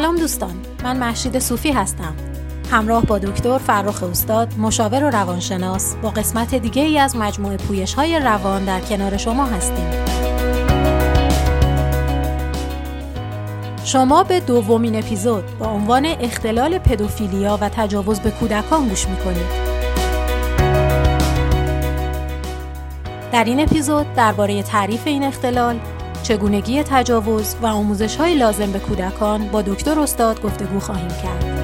سلام دوستان من محشید صوفی هستم. همراه با دکتر فرخ استاد مشاور و روانشناس با قسمت دیگه ای از مجموعه پویش های روان در کنار شما هستیم. شما به دومین اپیزود با عنوان اختلال پدوفیلیا و تجاوز به کودکان گوش می‌کنید. در این اپیزود درباره تعریف این اختلال، چگونگی تجاوز و آموزش های لازم به کودکان با دکتر استاد گفتگو خواهیم کرد.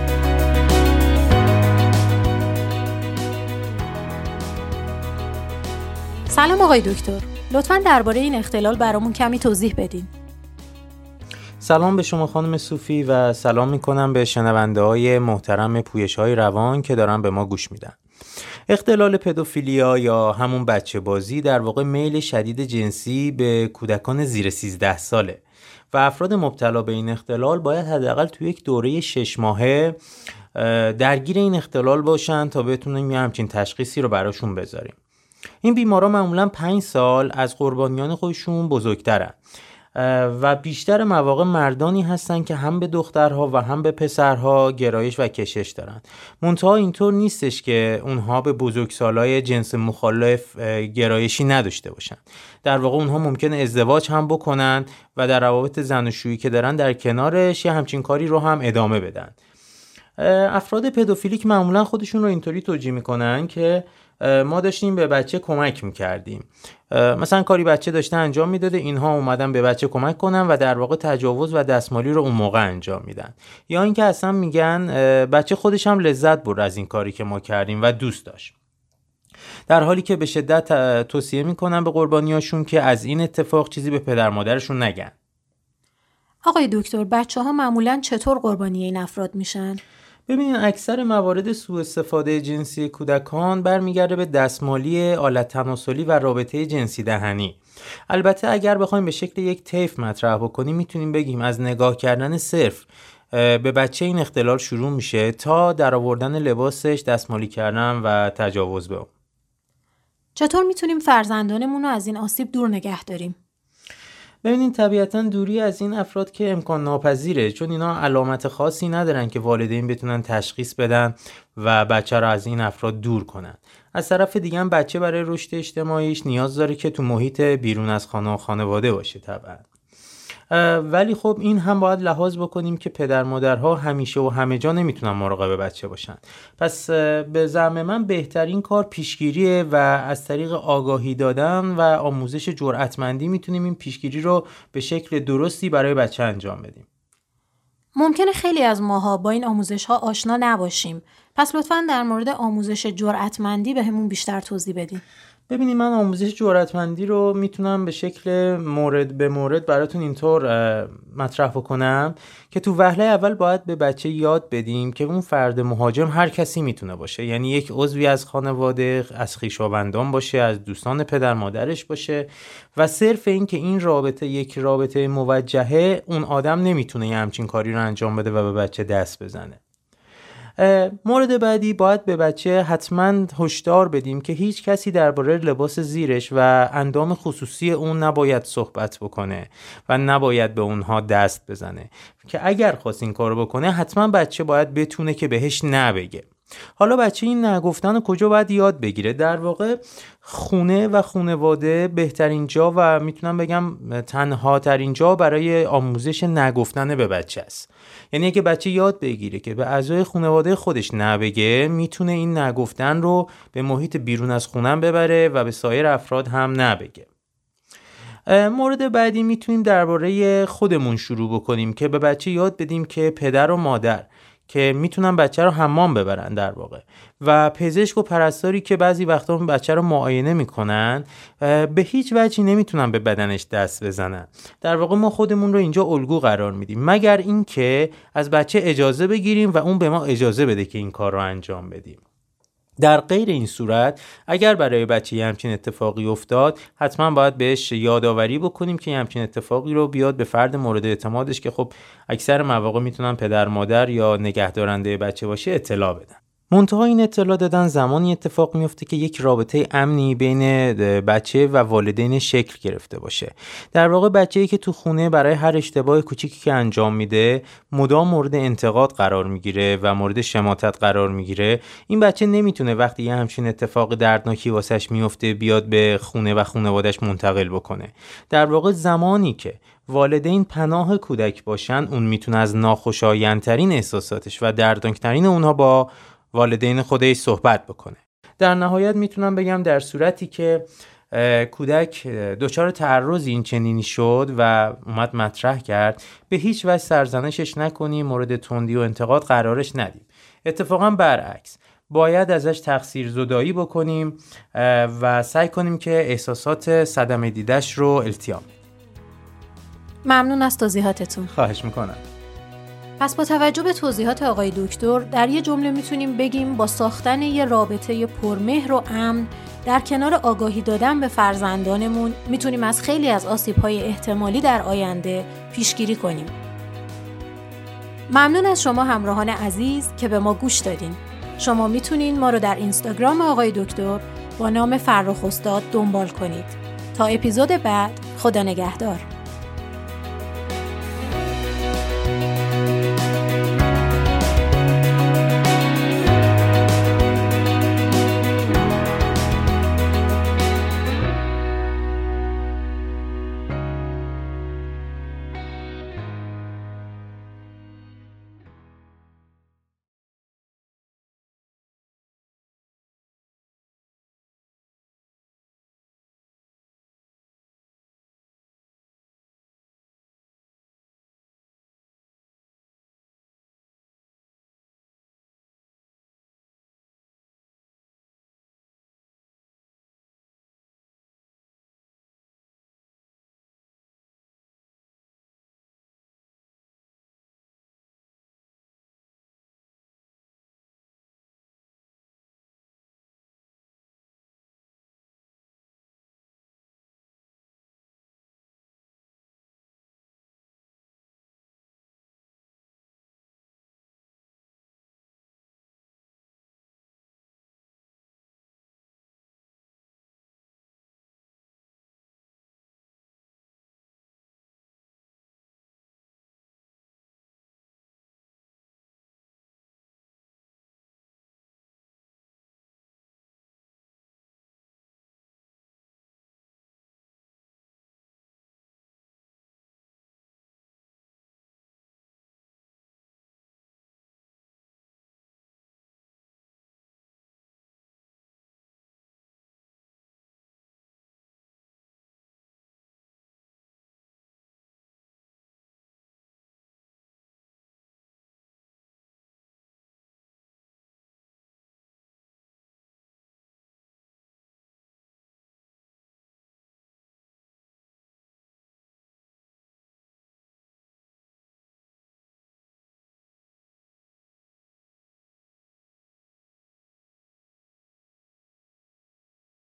سلام آقای دکتر. لطفا درباره این اختلال برامون کمی توضیح بدین. سلام به شما خانم صوفی و سلام می‌کنم به شنونده های محترم پویش های روان که دارن به ما گوش میدن. اختلال پدوفیلیا یا همون بچه بازی در واقع میل شدید جنسی به کودکان زیر 13 ساله و افراد مبتلا به این اختلال باید حداقل تو یک دوره شش ماهه درگیر این اختلال باشن تا بتونیم یه همچین تشخیصی رو براشون بذاریم. این بیمارا معمولا 5 سال از قربانیان خودشون بزرگترن. و بیشتر مواقع مردانی هستند که هم به دخترها و هم به پسرها گرایش و کشش دارند. منتها اینطور نیستش که اونها به بزرگسالای جنس مخالف گرایشی نداشته باشند. در واقع اونها ممکن ازدواج هم بکنن و در روابط زن و شویی که دارن در کنارش یه همچین کاری رو هم ادامه بدن. افراد پدوفیلیک معمولا خودشون رو اینطوری توجیه می‌کنن که ما داشتیم به بچه کمک می‌کردیم. مثلا کاری بچه داشته انجام می‌داده اینها اومدن به بچه کمک کنن و در واقع تجاوز و دستمالی رو اون موقع انجام میدن. یا اینکه اصلا میگن بچه خودش هم لذت برد از این کاری که ما کردیم و دوست داشت. در حالی که به شدت توصیه می‌کنن به قربانیاشون که از این اتفاق چیزی به پدر مادرشون نگن. آقای دکتر بچه ها معمولا چطور قربانی این افراد میشن؟ ببینید اکثر موارد سوء استفاده جنسی کودکان برمیگرده به دستمالی آلت تناسلی و رابطه جنسی دهنی البته اگر بخوایم به شکل یک طیف مطرح بکنیم می‌تونیم بگیم از نگاه کردن صرف به بچه این اختلال شروع میشه تا در آوردن لباسش دستمالی کردن و تجاوز به چطور می‌تونیم فرزندانمون رو از این آسیب دور نگه داریم؟ ببینید طبیعتا دوری از این افراد که امکان ناپذیره چون اینا علامت خاصی ندارن که والدین بتونن تشخیص بدن و بچه را از این افراد دور کنن. از طرف دیگه هم بچه برای رشد اجتماعیش نیاز داره که تو محیط بیرون از خانه و خانواده باشه طبعا. ولی خب این هم باید لحاظ بکنیم که پدر مادرها همیشه و همه جا نمی‌تونن مراقب بچه باشن. پس به زعم من بهترین کار پیشگیریه و از طریق آگاهی دادن و آموزش جرأتمندی می‌تونیم این پیشگیری رو به شکل درستی برای بچه انجام بدیم. ممکنه خیلی از ماها با این آموزش ها آشنا نباشیم. پس لطفا در مورد آموزش جرأتمندی به همون بیشتر توضیح بدیم ببینید من آموزش جرأتمندی رو می‌تونم به شکل مورد به مورد براتون اینطور مطرح بکنم که تو وهله اول باید به بچه یاد بدیم که اون فرد مهاجم هر کسی می‌تونه باشه. یعنی یک عضوی از خانواده از خویشاوندان باشه از دوستان پدر مادرش باشه و صرف این که این رابطه یک رابطه موجهه اون آدم نمی‌تونه یه همچین کاری رو انجام بده و به بچه دست بزنه. مورد بعدی باید به بچه حتما هشدار بدیم که هیچ کسی درباره لباس زیرش و اندام خصوصی اون نباید صحبت بکنه و نباید به اونها دست بزنه. که اگر خواست این کارو بکنه حتما بچه باید بتونه که بهش نبگه. حالا بچه این نگفتن کجا باید یاد بگیره؟ در واقع خونه و خونواده بهترین جا و می‌تونم بگم تنها ترین جا برای آموزش نگفتن به بچه است. یعنی اگه بچه یاد بگیره که به اعضای خانواده خودش نبگه می‌تونه این نگفتن رو به محیط بیرون از خونم ببره و به سایر افراد هم نبگه. مورد بعدی می‌تونیم درباره خودمون شروع بکنیم که به بچه یاد بدیم که پدر و مادر که می‌تونن بچه رو حمام ببرن در واقع. و پزشک و پرستاری که بعضی وقتا بچه رو معاینه می‌کنن به هیچ وجهی نمی‌تونن به بدنش دست بزنن. در واقع ما خودمون رو اینجا الگو قرار میدیم. مگر اینکه از بچه اجازه بگیریم و اون به ما اجازه بده که این کار رو انجام بدیم. در غیر این صورت اگر برای بچه یه همچین اتفاقی افتاد حتما باید بهش یادآوری بکنیم که یه همچین اتفاقی رو بیاد به فرد مورد اعتمادش که خب اکثر مواقع می‌تونن پدر مادر یا نگهدارنده بچه باشه اطلاع بدن. منتها این اطلاع دادن زمانی اتفاق میفته که یک رابطه امنی بین بچه و والدین شکل گرفته باشه. در واقع بچه‌ای که تو خونه برای هر اشتباه کوچیکی که انجام میده مدام مورد انتقاد قرار می‌گیره و مورد شماتت قرار می‌گیره. این بچه نمی‌تونه وقتی یه همچین اتفاق دردناکی واسش میفته بیاد به خونه و خانوادش منتقل بکنه. در واقع زمانی که والدین پناه کودک باشن اون می‌تونه از ناخوشایندترین احساساتش و دردناکترین اونها با والدین خودش صحبت بکنه. در نهایت می‌تونم بگم در صورتی که کودک دچار تعرض این چنینی شد و اومد مطرح کرد به هیچ وجه سرزنشش نکنیم مورد تندی و انتقاد قرارش ندیم. اتفاقا برعکس باید ازش تقصیر زدایی بکنیم و سعی کنیم که احساسات صدمه دیدش رو التیام ممنون از توضیحاتتون. خواهش می‌کنم. پس با توجه به توضیحات آقای دکتر در یه جمله می‌تونیم بگیم با ساختن یه رابطه پرمهر و امن در کنار آگاهی دادن به فرزندانمون می‌تونیم از خیلی از آسیب‌های احتمالی در آینده پیشگیری کنیم. ممنون از شما همراهان عزیز که به ما گوش دادین. شما می‌تونین ما رو در اینستاگرام آقای دکتر با نام فرخ استاد دنبال کنید. تا اپیزود بعد خدا نگهدار.